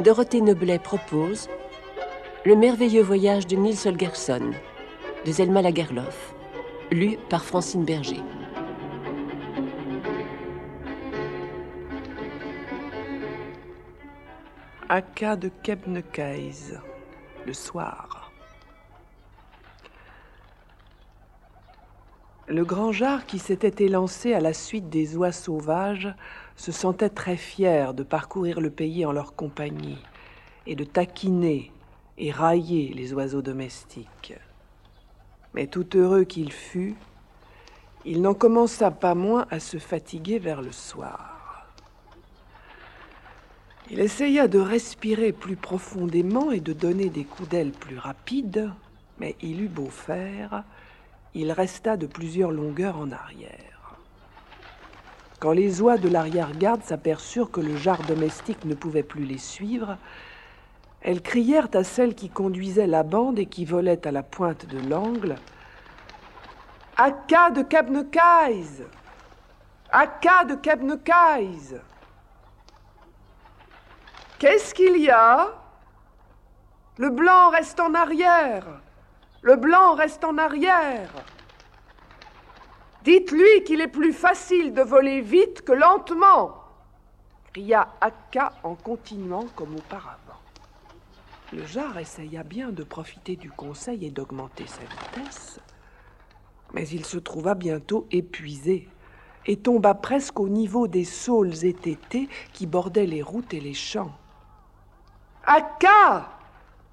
Dorothée Noblet propose Le merveilleux voyage de Nils Holgersson de Zelma Lagerlof, lu par Francine Berger. Aka de Kebnekaise, le soir. Le grand jar qui s'était élancé à la suite des oies sauvages se sentait très fier de parcourir le pays en leur compagnie et de taquiner et railler les oiseaux domestiques. Mais tout heureux qu'il fût, il n'en commença pas moins à se fatiguer vers le soir. Il essaya de respirer plus profondément et de donner des coups d'aile plus rapides, mais il eut beau faire, il resta de plusieurs longueurs en arrière. Quand les oies de l'arrière-garde s'aperçurent que le jar domestique ne pouvait plus les suivre, elles crièrent à celle qui conduisait la bande et qui volait à la pointe de l'angle Aka de Kebnekaise Aka de Kebnekaise Qu'est-ce qu'il y a? Le blanc reste en arrière Le blanc reste en arrière Dites-lui qu'il est plus facile de voler vite que lentement cria Akka en continuant comme auparavant. Le jar essaya bien de profiter du conseil et d'augmenter sa vitesse, mais il se trouva bientôt épuisé et tomba presque au niveau des saules étêtés qui bordaient les routes et les champs. Akka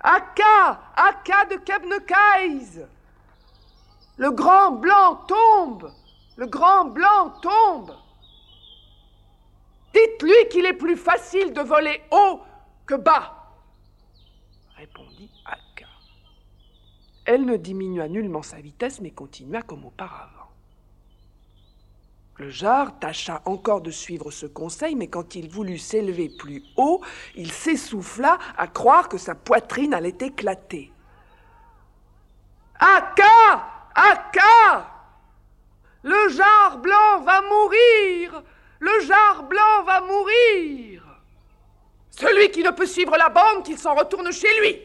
Akka Akka de Kebnekaise Le grand blanc tombe Le grand blanc tombe Dites-lui qu'il est plus facile de voler haut que bas répondit Akka. Elle ne diminua nullement sa vitesse, mais continua comme auparavant. Le jar tâcha encore de suivre ce conseil, mais quand il voulut s'élever plus haut, il s'essouffla à croire que sa poitrine allait éclater. Akka Akka Le jar blanc va mourir! Le jar blanc va mourir! Celui qui ne peut suivre la bande, qu'il s'en retourne chez lui!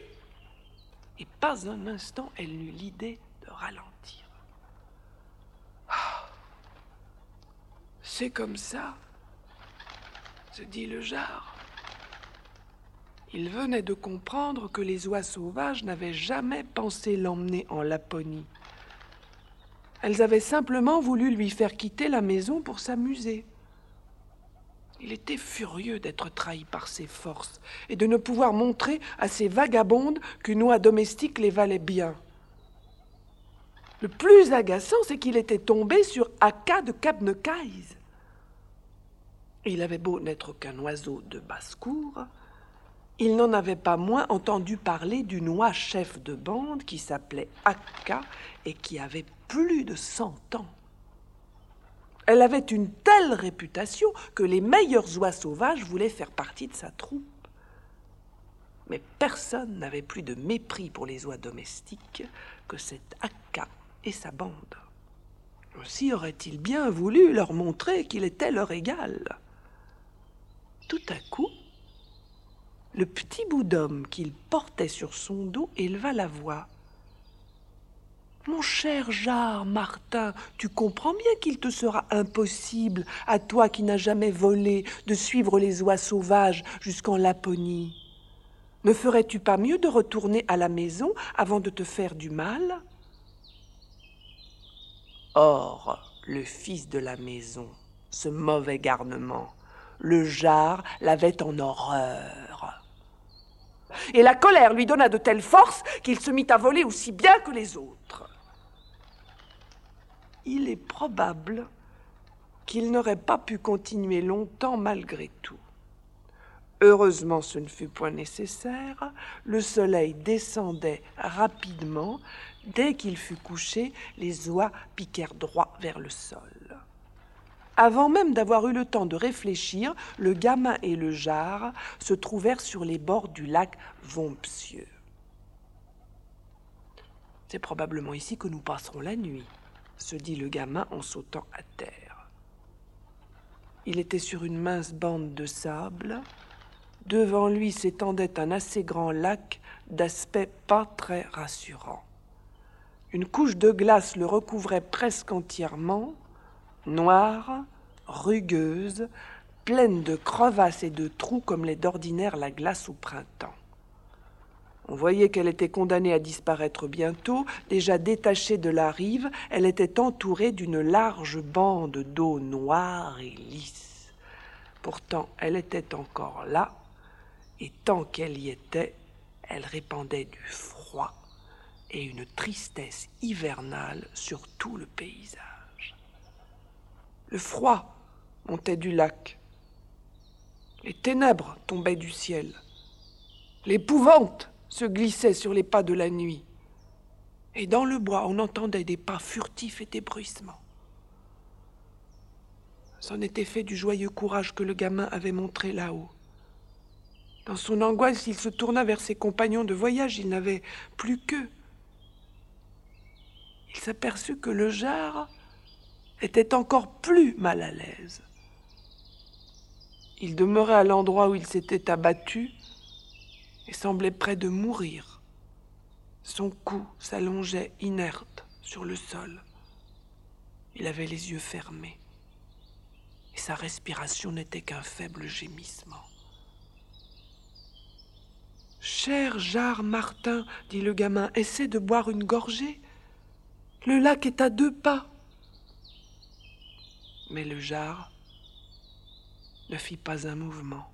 Et pas un instant elle n'eut l'idée de ralentir. C'est comme ça, se dit le jar. Il venait de comprendre que les oies sauvages n'avaient jamais pensé l'emmener en Laponie. Elles avaient simplement voulu lui faire quitter la maison pour s'amuser. Il était furieux d'être trahi par ses forces et de ne pouvoir montrer à ces vagabondes qu'une oie domestique les valait bien. Le plus agaçant, c'est qu'il était tombé sur Aka de Kebnekaise. Il avait beau n'être qu'un oiseau de basse-cour, il n'en avait pas moins entendu parler d'une oie chef de bande qui s'appelait Akka et qui avait plus de cent ans. Elle avait une telle réputation que les meilleures oies sauvages voulaient faire partie de sa troupe. Mais personne n'avait plus de mépris pour les oies domestiques que cet Akka et sa bande. Aussi aurait-il bien voulu leur montrer qu'il était leur égal. Tout à coup, le petit bout d'homme qu'il portait sur son dos éleva la voix. Mon cher Jar Martin, tu comprends bien qu'il te sera impossible, à toi qui n'as jamais volé, de suivre les oies sauvages jusqu'en Laponie. Ne ferais-tu pas mieux de retourner à la maison avant de te faire du mal? Or, le fils de la maison, ce mauvais garnement, le jar l'avait en horreur. Et la colère lui donna de telle force qu'il se mit à voler aussi bien que les autres. Il est probable qu'il n'aurait pas pu continuer longtemps malgré tout. Heureusement, ce ne fut point nécessaire. Le soleil descendait rapidement. Dès qu'il fut couché, les oies piquèrent droit vers le sol. Avant même d'avoir eu le temps de réfléchir, le gamin et le jar se trouvèrent sur les bords du lac Vompsieux. C'est probablement ici que nous passerons la nuit, se dit le gamin en sautant à terre. Il était sur une mince bande de sable, devant lui s'étendait un assez grand lac d'aspect pas très rassurant. Une couche de glace le recouvrait presque entièrement, noire, rugueuse, pleine de crevasses et de trous comme l'est d'ordinaire la glace au printemps. On voyait qu'elle était condamnée à disparaître bientôt. Déjà détachée de la rive, elle était entourée d'une large bande d'eau noire et lisse. Pourtant, elle était encore là, et tant qu'elle y était, elle répandait du froid et une tristesse hivernale sur tout le paysage. Le froid montait du lac. Les ténèbres tombaient du ciel. L'épouvante se glissait sur les pas de la nuit. Et dans le bois, on entendait des pas furtifs et des bruissements. C'en était fait du joyeux courage que le gamin avait montré là-haut. Dans son angoisse, il se tourna vers ses compagnons de voyage, il n'avait plus qu'eux. Il s'aperçut que le jarre était encore plus mal à l'aise. Il demeurait à l'endroit où il s'était abattu et semblait près de mourir. Son cou s'allongeait inerte sur le sol. Il avait les yeux fermés et sa respiration n'était qu'un faible gémissement. Cher Jarre Martin, dit le gamin, essaie de boire une gorgée. Le lac est à deux pas. Mais le jarre ne fit pas un mouvement.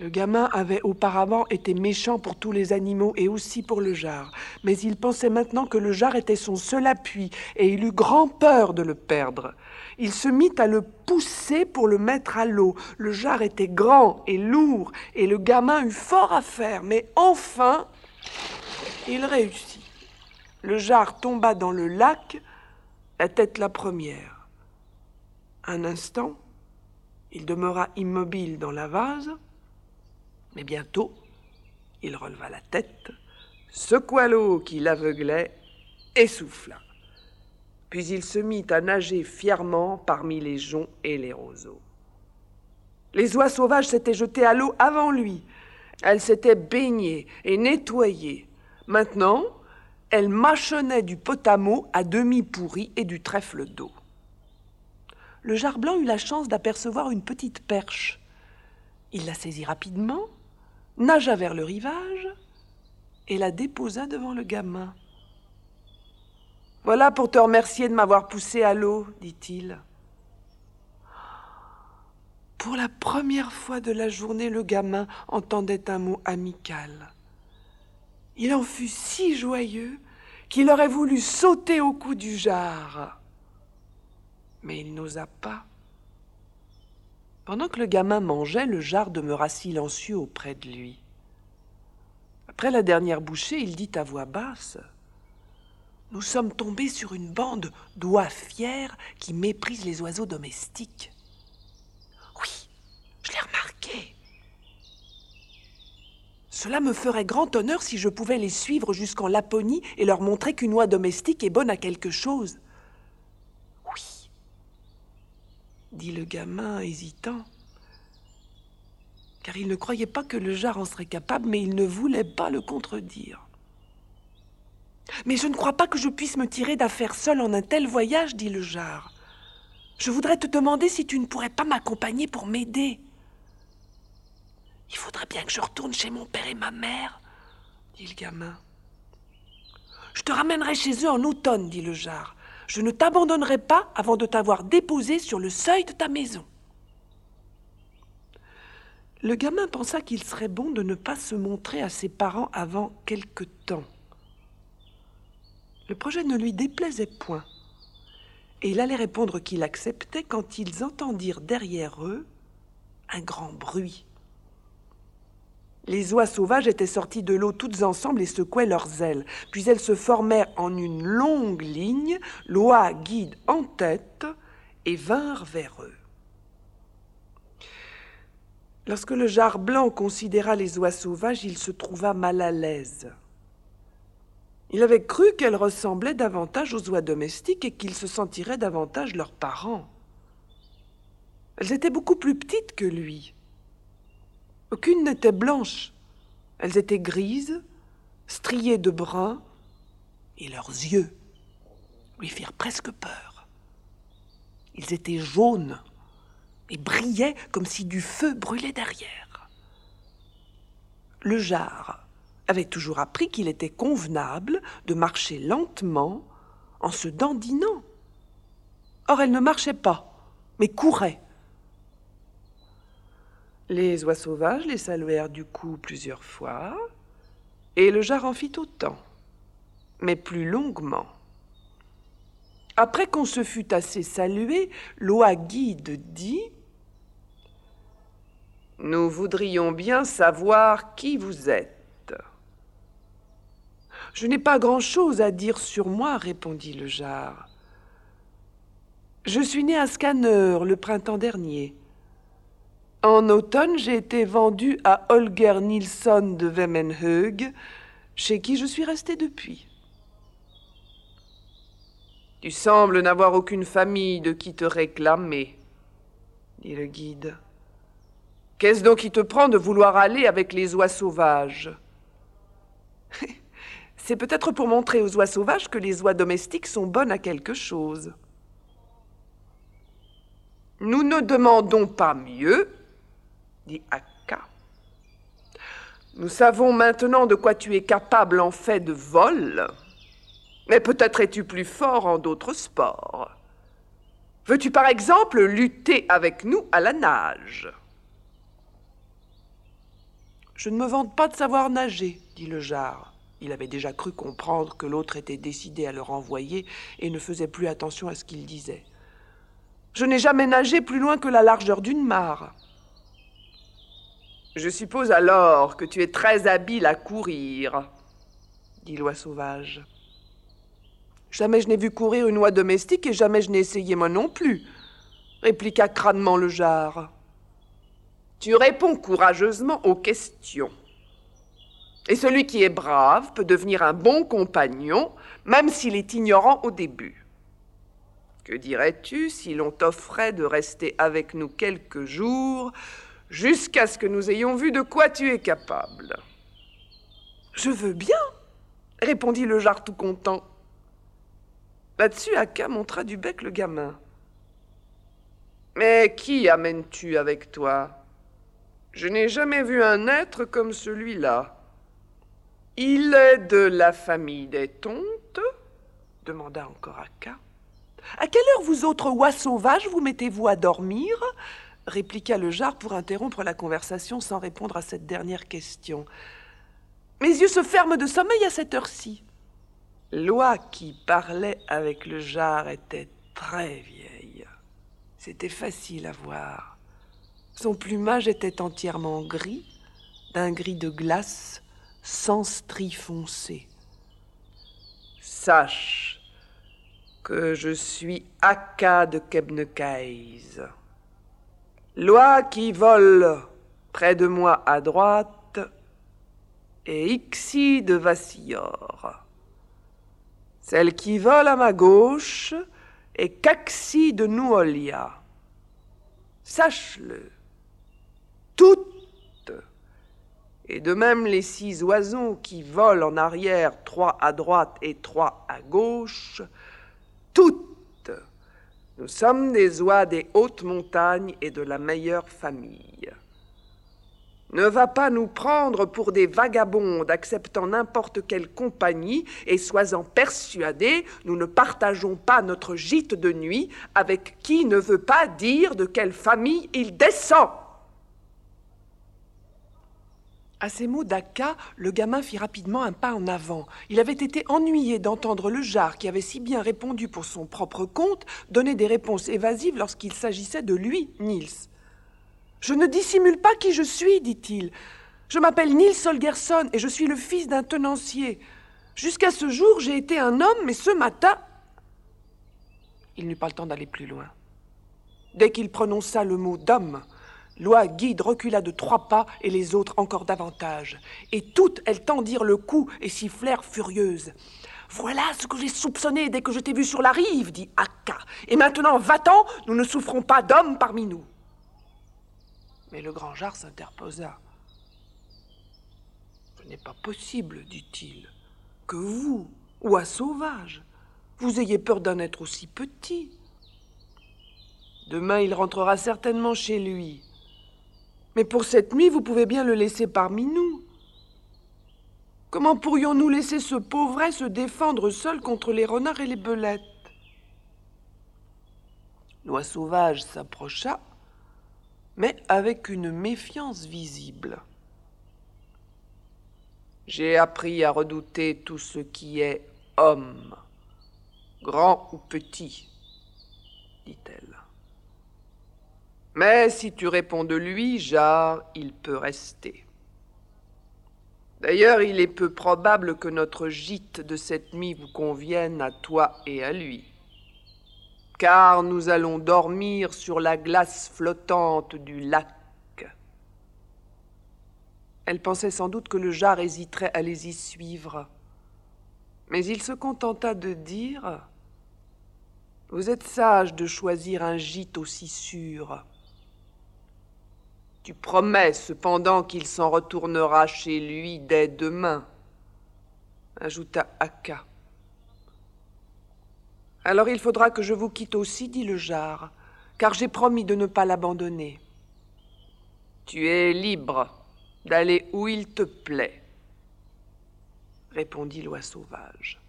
Le gamin avait auparavant été méchant pour tous les animaux et aussi pour le jarre, mais il pensait maintenant que le jarre était son seul appui, et il eut grand peur de le perdre. Il se mit à le pousser pour le mettre à l'eau. Le jarre était grand et lourd, et le gamin eut fort à faire, mais enfin il réussit. Le jarre tomba dans le lac, la tête la première. Un instant, il demeura immobile dans la vase, mais bientôt, il releva la tête, secoua l'eau qui l'aveuglait et souffla. Puis il se mit à nager fièrement parmi les joncs et les roseaux. Les oies sauvages s'étaient jetées à l'eau avant lui. Elles s'étaient baignées et nettoyées. Maintenant, elles mâchonnaient du potamo à demi pourri et du trèfle d'eau. Le jarre blanc eut la chance d'apercevoir une petite perche. Il la saisit rapidement nagea vers le rivage et la déposa devant le gamin. Voilà pour te remercier de m'avoir poussé à l'eau, dit-il. Pour la première fois de la journée, le gamin entendait un mot amical. Il en fut si joyeux qu'il aurait voulu sauter au cou du jarre. Mais il n'osa pas. Pendant que le gamin mangeait, le jarre demeura silencieux auprès de lui. Après la dernière bouchée, il dit à voix basse Nous sommes tombés sur une bande d'oies fiers qui méprisent les oiseaux domestiques. Oui, je l'ai remarqué. Cela me ferait grand honneur si je pouvais les suivre jusqu'en Laponie et leur montrer qu'une oie domestique est bonne à quelque chose dit le gamin hésitant, car il ne croyait pas que le jarre en serait capable, mais il ne voulait pas le contredire. Mais je ne crois pas que je puisse me tirer d'affaire seul en un tel voyage, dit le jarre. Je voudrais te demander si tu ne pourrais pas m'accompagner pour m'aider. Il faudrait bien que je retourne chez mon père et ma mère, dit le gamin. Je te ramènerai chez eux en automne, dit le jarre. Je ne t'abandonnerai pas avant de t'avoir déposé sur le seuil de ta maison. Le gamin pensa qu'il serait bon de ne pas se montrer à ses parents avant quelque temps. Le projet ne lui déplaisait point, et il allait répondre qu'il acceptait quand ils entendirent derrière eux un grand bruit. Les oies sauvages étaient sorties de l'eau toutes ensemble et secouaient leurs ailes. Puis elles se formèrent en une longue ligne, l'oie guide en tête, et vinrent vers eux. Lorsque le jarre blanc considéra les oies sauvages, il se trouva mal à l'aise. Il avait cru qu'elles ressemblaient davantage aux oies domestiques et qu'ils se sentiraient davantage leurs parents. Elles étaient beaucoup plus petites que lui. Aucune n'était blanche. Elles étaient grises, striées de brun, et leurs yeux lui firent presque peur. Ils étaient jaunes et brillaient comme si du feu brûlait derrière. Le jar avait toujours appris qu'il était convenable de marcher lentement en se dandinant. Or elle ne marchait pas, mais courait. Les oies sauvages les saluèrent du coup plusieurs fois, et le jar en fit autant, mais plus longuement. Après qu'on se fut assez salué, l'oie guide dit Nous voudrions bien savoir qui vous êtes. Je n'ai pas grand-chose à dire sur moi, répondit le jar. Je suis né à Scanner le printemps dernier. En automne, j'ai été vendu à Holger Nilsson de Wemmenhög, chez qui je suis resté depuis. Tu sembles n'avoir aucune famille de qui te réclamer, dit le guide. Qu'est-ce donc qui te prend de vouloir aller avec les oies sauvages? C'est peut-être pour montrer aux oies sauvages que les oies domestiques sont bonnes à quelque chose. Nous ne demandons pas mieux, dit Akka. Nous savons maintenant de quoi tu es capable en fait de vol, mais peut-être es-tu plus fort en d'autres sports. Veux-tu par exemple lutter avec nous à la nage? Je ne me vante pas de savoir nager, dit le jar. Il avait déjà cru comprendre que l'autre était décidé à le renvoyer et ne faisait plus attention à ce qu'il disait. Je n'ai jamais nagé plus loin que la largeur d'une mare. Je suppose alors que tu es très habile à courir, dit l'oie sauvage. Jamais je n'ai vu courir une oie domestique et jamais je n'ai essayé moi non plus, répliqua crânement le jar. Tu réponds courageusement aux questions. Et celui qui est brave peut devenir un bon compagnon, même s'il est ignorant au début. Que dirais-tu si l'on t'offrait de rester avec nous quelques jours jusqu'à ce que nous ayons vu de quoi tu es capable Je veux bien, répondit le jar tout content. Là-dessus, Aka montra du bec le gamin. Mais qui amènes-tu avec toi? Je n'ai jamais vu un être comme celui-là. Il est de la famille des tontes? demanda encore Aka. À quelle heure vous autres oies sauvages vous mettez-vous à dormir? Répliqua le jar pour interrompre la conversation sans répondre à cette dernière question. Mes yeux se ferment de sommeil à cette heure-ci. L'oie qui parlait avec le jar était très vieille. C'était facile à voir. Son plumage était entièrement gris, d'un gris de glace sans stries foncées. Sache que je suis Akka de Kebnekaise. Loi qui vole près de moi à droite et Ixi de Vassior. Celle qui vole à ma gauche est Kaxi de Nuolia. Sache-le. Tout et de même les six oiseaux qui volent en arrière, trois à droite et trois à gauche, toutes, nous sommes des oies des hautes montagnes et de la meilleure famille. Ne va pas nous prendre pour des vagabondes acceptant n'importe quelle compagnie et sois-en persuadé, nous ne partageons pas notre gîte de nuit avec qui ne veut pas dire de quelle famille il descend. À ces mots d'Aka, le gamin fit rapidement un pas en avant. Il avait été ennuyé d'entendre le jar, qui avait si bien répondu pour son propre compte, donner des réponses évasives lorsqu'il s'agissait de lui, Niels. Je ne dissimule pas qui je suis, dit-il. Je m'appelle Niels Holgersson et je suis le fils d'un tenancier. Jusqu'à ce jour, j'ai été un homme, mais ce matin. Il n'eut pas le temps d'aller plus loin. Dès qu'il prononça le mot d'homme, Loi guide recula de trois pas et les autres encore davantage. Et toutes elles tendirent le cou et sifflèrent furieuses. Voilà ce que j'ai soupçonné dès que je t'ai vu sur la rive, dit Akka. Et maintenant, va-t'en, nous ne souffrons pas d'hommes parmi nous. Mais le grand Jard s'interposa. Ce n'est pas possible, dit-il, que vous, oie sauvage, vous ayez peur d'un être aussi petit. Demain, il rentrera certainement chez lui. Mais pour cette nuit, vous pouvez bien le laisser parmi nous. Comment pourrions-nous laisser ce pauvre se défendre seul contre les renards et les belettes? L'oie sauvage s'approcha, mais avec une méfiance visible. J'ai appris à redouter tout ce qui est homme, grand ou petit, dit-elle. Mais si tu réponds de lui, Jarre, il peut rester. D'ailleurs, il est peu probable que notre gîte de cette nuit vous convienne à toi et à lui. Car nous allons dormir sur la glace flottante du lac. Elle pensait sans doute que le jar hésiterait à les y suivre. Mais il se contenta de dire Vous êtes sage de choisir un gîte aussi sûr. Tu promets cependant qu'il s'en retournera chez lui dès demain, ajouta Akka. Alors il faudra que je vous quitte aussi, dit le jar, car j'ai promis de ne pas l'abandonner. Tu es libre d'aller où il te plaît, répondit l'oie sauvage.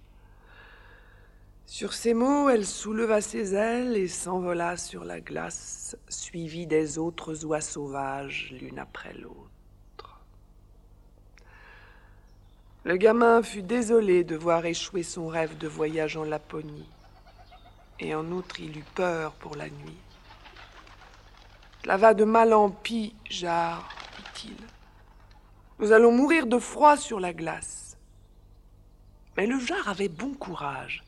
Sur ces mots, elle souleva ses ailes et s'envola sur la glace, suivie des autres oies sauvages l'une après l'autre. Le gamin fut désolé de voir échouer son rêve de voyage en Laponie, et en outre il eut peur pour la nuit. Cela va de mal en pis, Jarre, dit-il. Nous allons mourir de froid sur la glace. Mais le jar avait bon courage.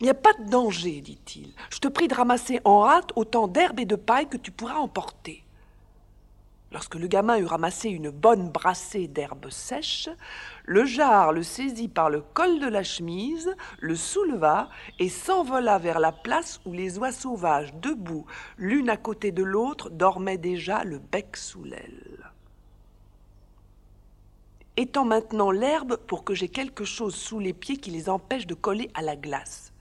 Il n'y a pas de danger, dit-il. Je te prie de ramasser en hâte autant d'herbes et de paille que tu pourras emporter. Lorsque le gamin eut ramassé une bonne brassée d'herbes sèches, le jar le saisit par le col de la chemise, le souleva et s'envola vers la place où les oies sauvages, debout, l'une à côté de l'autre, dormaient déjà le bec sous l'aile. Étends maintenant l'herbe pour que j'ai quelque chose sous les pieds qui les empêche de coller à la glace.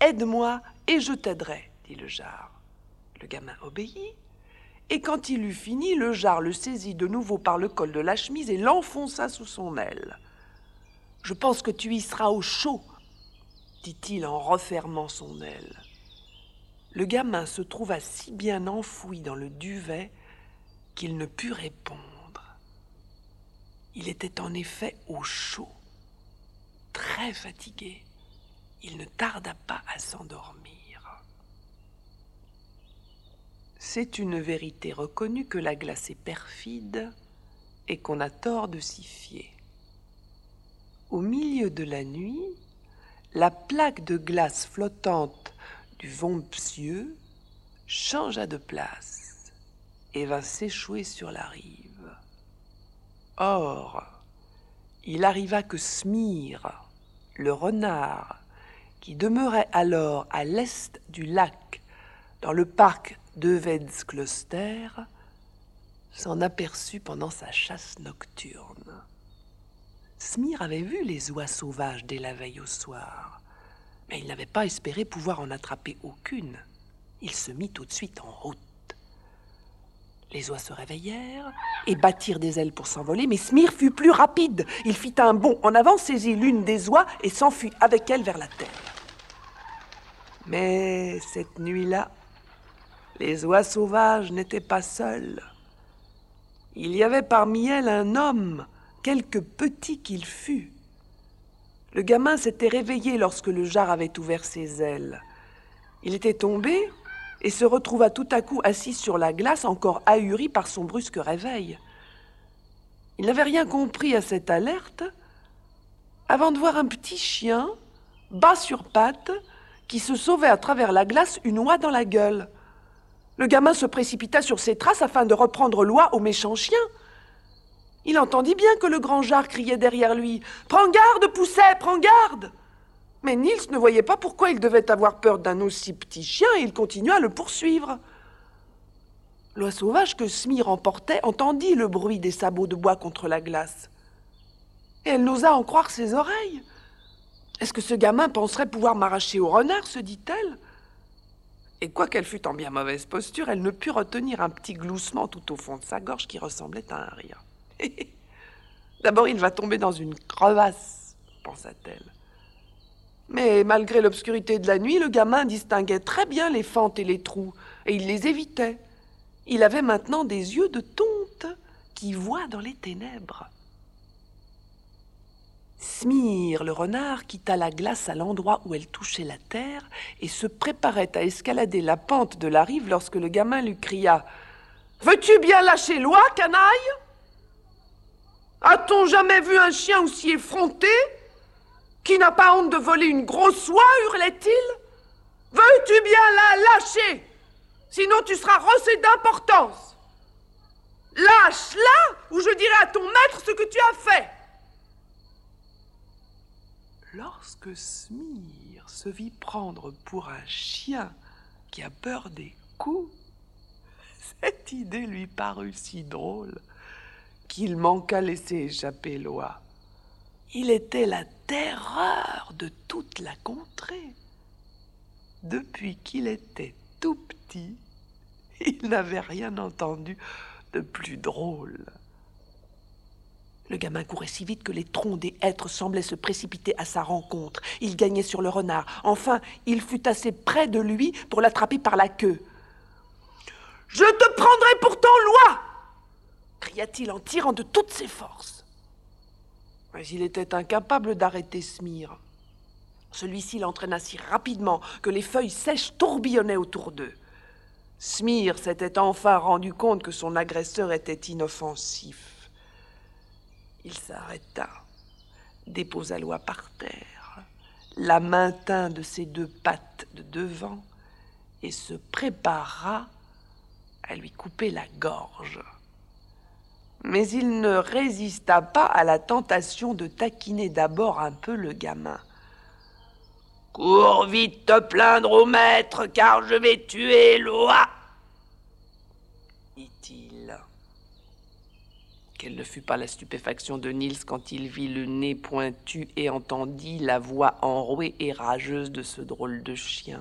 Aide-moi et je t'aiderai, dit le jar. Le gamin obéit, et quand il eut fini, le jar le saisit de nouveau par le col de la chemise et l'enfonça sous son aile. Je pense que tu y seras au chaud, dit-il en refermant son aile. Le gamin se trouva si bien enfoui dans le duvet qu'il ne put répondre. Il était en effet au chaud, très fatigué il ne tarda pas à s'endormir. C'est une vérité reconnue que la glace est perfide et qu'on a tort de s'y fier. Au milieu de la nuit, la plaque de glace flottante du Vompsieux changea de place et vint s'échouer sur la rive. Or, il arriva que Smire, le renard, qui demeurait alors à l'est du lac, dans le parc d'Euvedskloster, s'en aperçut pendant sa chasse nocturne. Smir avait vu les oies sauvages dès la veille au soir, mais il n'avait pas espéré pouvoir en attraper aucune. Il se mit tout de suite en route. Les oies se réveillèrent et battirent des ailes pour s'envoler, mais Smir fut plus rapide. Il fit un bond en avant, saisit l'une des oies et s'enfuit avec elle vers la terre. Mais cette nuit-là, les oies sauvages n'étaient pas seules. Il y avait parmi elles un homme, quelque petit qu'il fût. Le gamin s'était réveillé lorsque le jar avait ouvert ses ailes. Il était tombé et se retrouva tout à coup assis sur la glace, encore ahuri par son brusque réveil. Il n'avait rien compris à cette alerte avant de voir un petit chien, bas sur pattes, qui se sauvait à travers la glace une oie dans la gueule. Le gamin se précipita sur ses traces afin de reprendre l'oie au méchant chien. Il entendit bien que le grand jar criait derrière lui Prends garde, Pousset, prends garde Mais Niels ne voyait pas pourquoi il devait avoir peur d'un aussi petit chien et il continua à le poursuivre. L'oie sauvage que Smir emportait entendit le bruit des sabots de bois contre la glace. Et elle n'osa en croire ses oreilles. Est-ce que ce gamin penserait pouvoir m'arracher au renard se dit-elle. Et quoiqu'elle fût en bien mauvaise posture, elle ne put retenir un petit gloussement tout au fond de sa gorge qui ressemblait à un rire. D'abord, il va tomber dans une crevasse, pensa-t-elle. Mais malgré l'obscurité de la nuit, le gamin distinguait très bien les fentes et les trous, et il les évitait. Il avait maintenant des yeux de tonte qui voient dans les ténèbres. Smir, le renard, quitta la glace à l'endroit où elle touchait la terre et se préparait à escalader la pente de la rive lorsque le gamin lui cria Veux-tu bien lâcher loi, canaille? A-t-on jamais vu un chien aussi effronté Qui n'a pas honte de voler une grosse oie hurlait-il? Veux-tu bien la lâcher? Sinon tu seras rossé d'importance. Lâche-la ou je dirai à ton maître ce que tu as fait. Lorsque Smir se vit prendre pour un chien qui a peur des coups, cette idée lui parut si drôle qu'il manqua laisser échapper l'oie. Il était la terreur de toute la contrée. Depuis qu'il était tout petit, il n'avait rien entendu de plus drôle. Le gamin courait si vite que les troncs des hêtres semblaient se précipiter à sa rencontre. Il gagnait sur le renard. Enfin, il fut assez près de lui pour l'attraper par la queue. Je te prendrai pour ton loi cria-t-il en tirant de toutes ses forces. Mais il était incapable d'arrêter Smir. Celui-ci l'entraîna si rapidement que les feuilles sèches tourbillonnaient autour d'eux. Smir s'était enfin rendu compte que son agresseur était inoffensif. Il s'arrêta, déposa l'oie par terre, la maintint de ses deux pattes de devant et se prépara à lui couper la gorge. Mais il ne résista pas à la tentation de taquiner d'abord un peu le gamin. Cours vite te plaindre au maître, car je vais tuer l'oie, dit-il. Quelle ne fut pas la stupéfaction de Niels quand il vit le nez pointu et entendit la voix enrouée et rageuse de ce drôle de chien.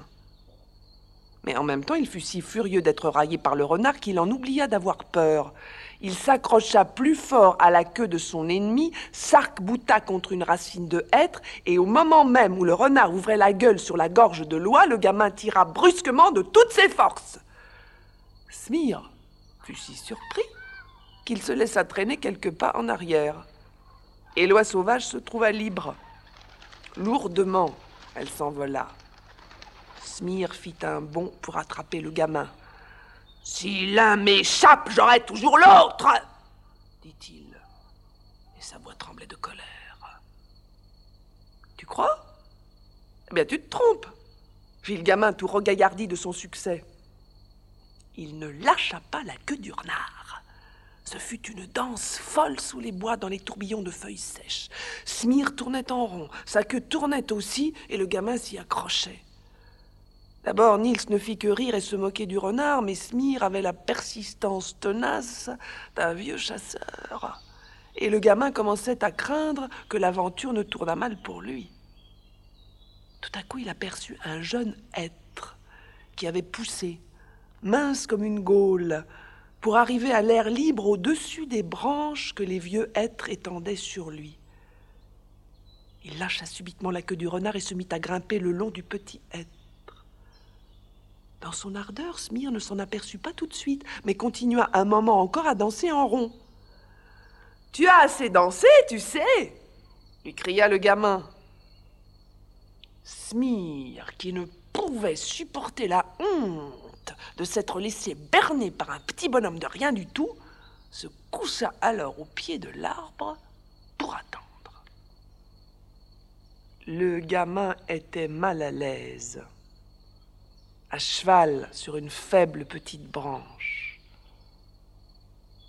Mais en même temps, il fut si furieux d'être raillé par le renard qu'il en oublia d'avoir peur. Il s'accrocha plus fort à la queue de son ennemi, s'arc-bouta contre une racine de hêtre, et au moment même où le renard ouvrait la gueule sur la gorge de l'oie, le gamin tira brusquement de toutes ses forces. Smir fut si surpris qu'il se laissa traîner quelques pas en arrière. Et l'oie sauvage se trouva libre. Lourdement, elle s'envola. Smir fit un bond pour attraper le gamin. Si l'un m'échappe, j'aurai toujours l'autre, dit-il. Et sa voix tremblait de colère. Tu crois? Eh bien, tu te trompes, fit le gamin tout regaillardi de son succès. Il ne lâcha pas la queue du renard. Ce fut une danse folle sous les bois dans les tourbillons de feuilles sèches. Smir tournait en rond, sa queue tournait aussi, et le gamin s'y accrochait. D'abord, Nils ne fit que rire et se moquer du renard, mais Smir avait la persistance tenace d'un vieux chasseur. Et le gamin commençait à craindre que l'aventure ne tournât mal pour lui. Tout à coup, il aperçut un jeune être qui avait poussé, mince comme une gaule, pour arriver à l'air libre au-dessus des branches que les vieux êtres étendaient sur lui. Il lâcha subitement la queue du renard et se mit à grimper le long du petit être. Dans son ardeur, Smir ne s'en aperçut pas tout de suite, mais continua un moment encore à danser en rond. Tu as assez dansé, tu sais lui cria le gamin. Smir, qui ne pouvait supporter la honte, de s'être laissé berner par un petit bonhomme de rien du tout, se coucha alors au pied de l'arbre pour attendre. Le gamin était mal à l'aise, à cheval sur une faible petite branche.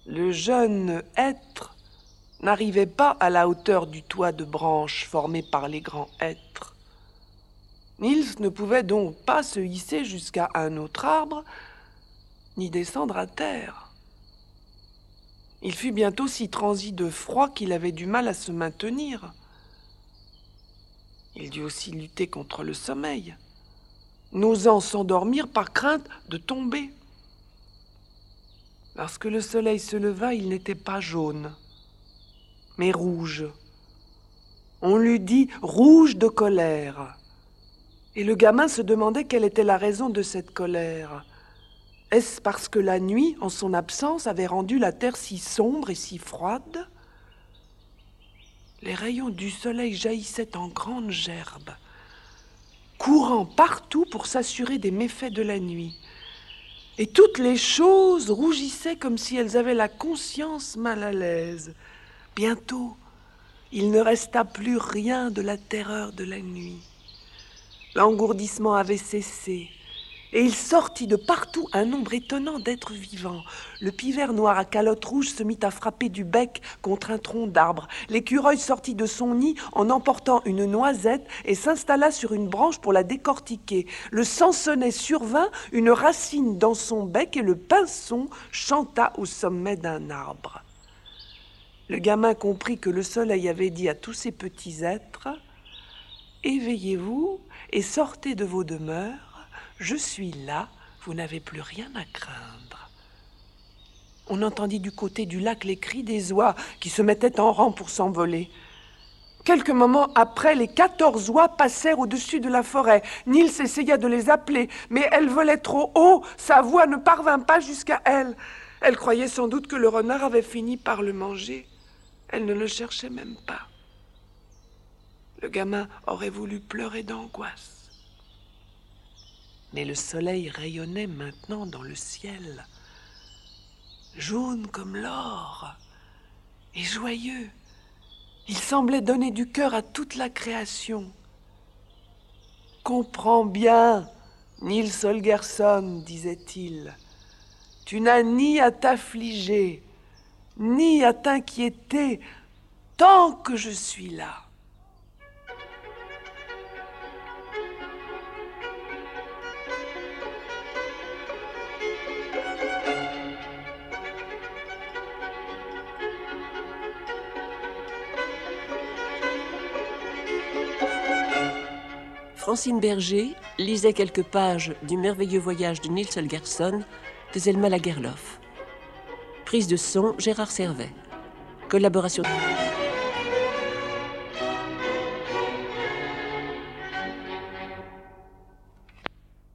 Le jeune être n'arrivait pas à la hauteur du toit de branche formé par les grands êtres. Nils ne pouvait donc pas se hisser jusqu'à un autre arbre, ni descendre à terre. Il fut bientôt si transi de froid qu'il avait du mal à se maintenir. Il dut aussi lutter contre le sommeil, n'osant s'endormir par crainte de tomber. Lorsque le soleil se leva, il n'était pas jaune, mais rouge. On lui dit rouge de colère. Et le gamin se demandait quelle était la raison de cette colère. Est-ce parce que la nuit, en son absence, avait rendu la terre si sombre et si froide? Les rayons du soleil jaillissaient en grandes gerbes, courant partout pour s'assurer des méfaits de la nuit. Et toutes les choses rougissaient comme si elles avaient la conscience mal à l'aise. Bientôt, il ne resta plus rien de la terreur de la nuit. L'engourdissement avait cessé, et il sortit de partout un nombre étonnant d'êtres vivants. Le pivert noir à calotte rouge se mit à frapper du bec contre un tronc d'arbre. L'écureuil sortit de son nid en emportant une noisette et s'installa sur une branche pour la décortiquer. Le sansonnet survint, une racine dans son bec, et le pinson chanta au sommet d'un arbre. Le gamin comprit que le soleil avait dit à tous ces petits êtres Éveillez-vous et sortez de vos demeures, je suis là, vous n'avez plus rien à craindre. On entendit du côté du lac les cris des oies qui se mettaient en rang pour s'envoler. Quelques moments après, les quatorze oies passèrent au-dessus de la forêt. Nils essaya de les appeler, mais elles volaient trop haut, sa voix ne parvint pas jusqu'à elles. Elle croyait sans doute que le renard avait fini par le manger. Elle ne le cherchait même pas. Le gamin aurait voulu pleurer d'angoisse. Mais le soleil rayonnait maintenant dans le ciel, jaune comme l'or et joyeux. Il semblait donner du cœur à toute la création. Comprends bien, Nils Holgersson, disait-il, tu n'as ni à t'affliger, ni à t'inquiéter tant que je suis là. Francine Berger lisait quelques pages du merveilleux voyage de Nils Holgersson de Zelma Lagerlof. Prise de son Gérard Servet. Collaboration.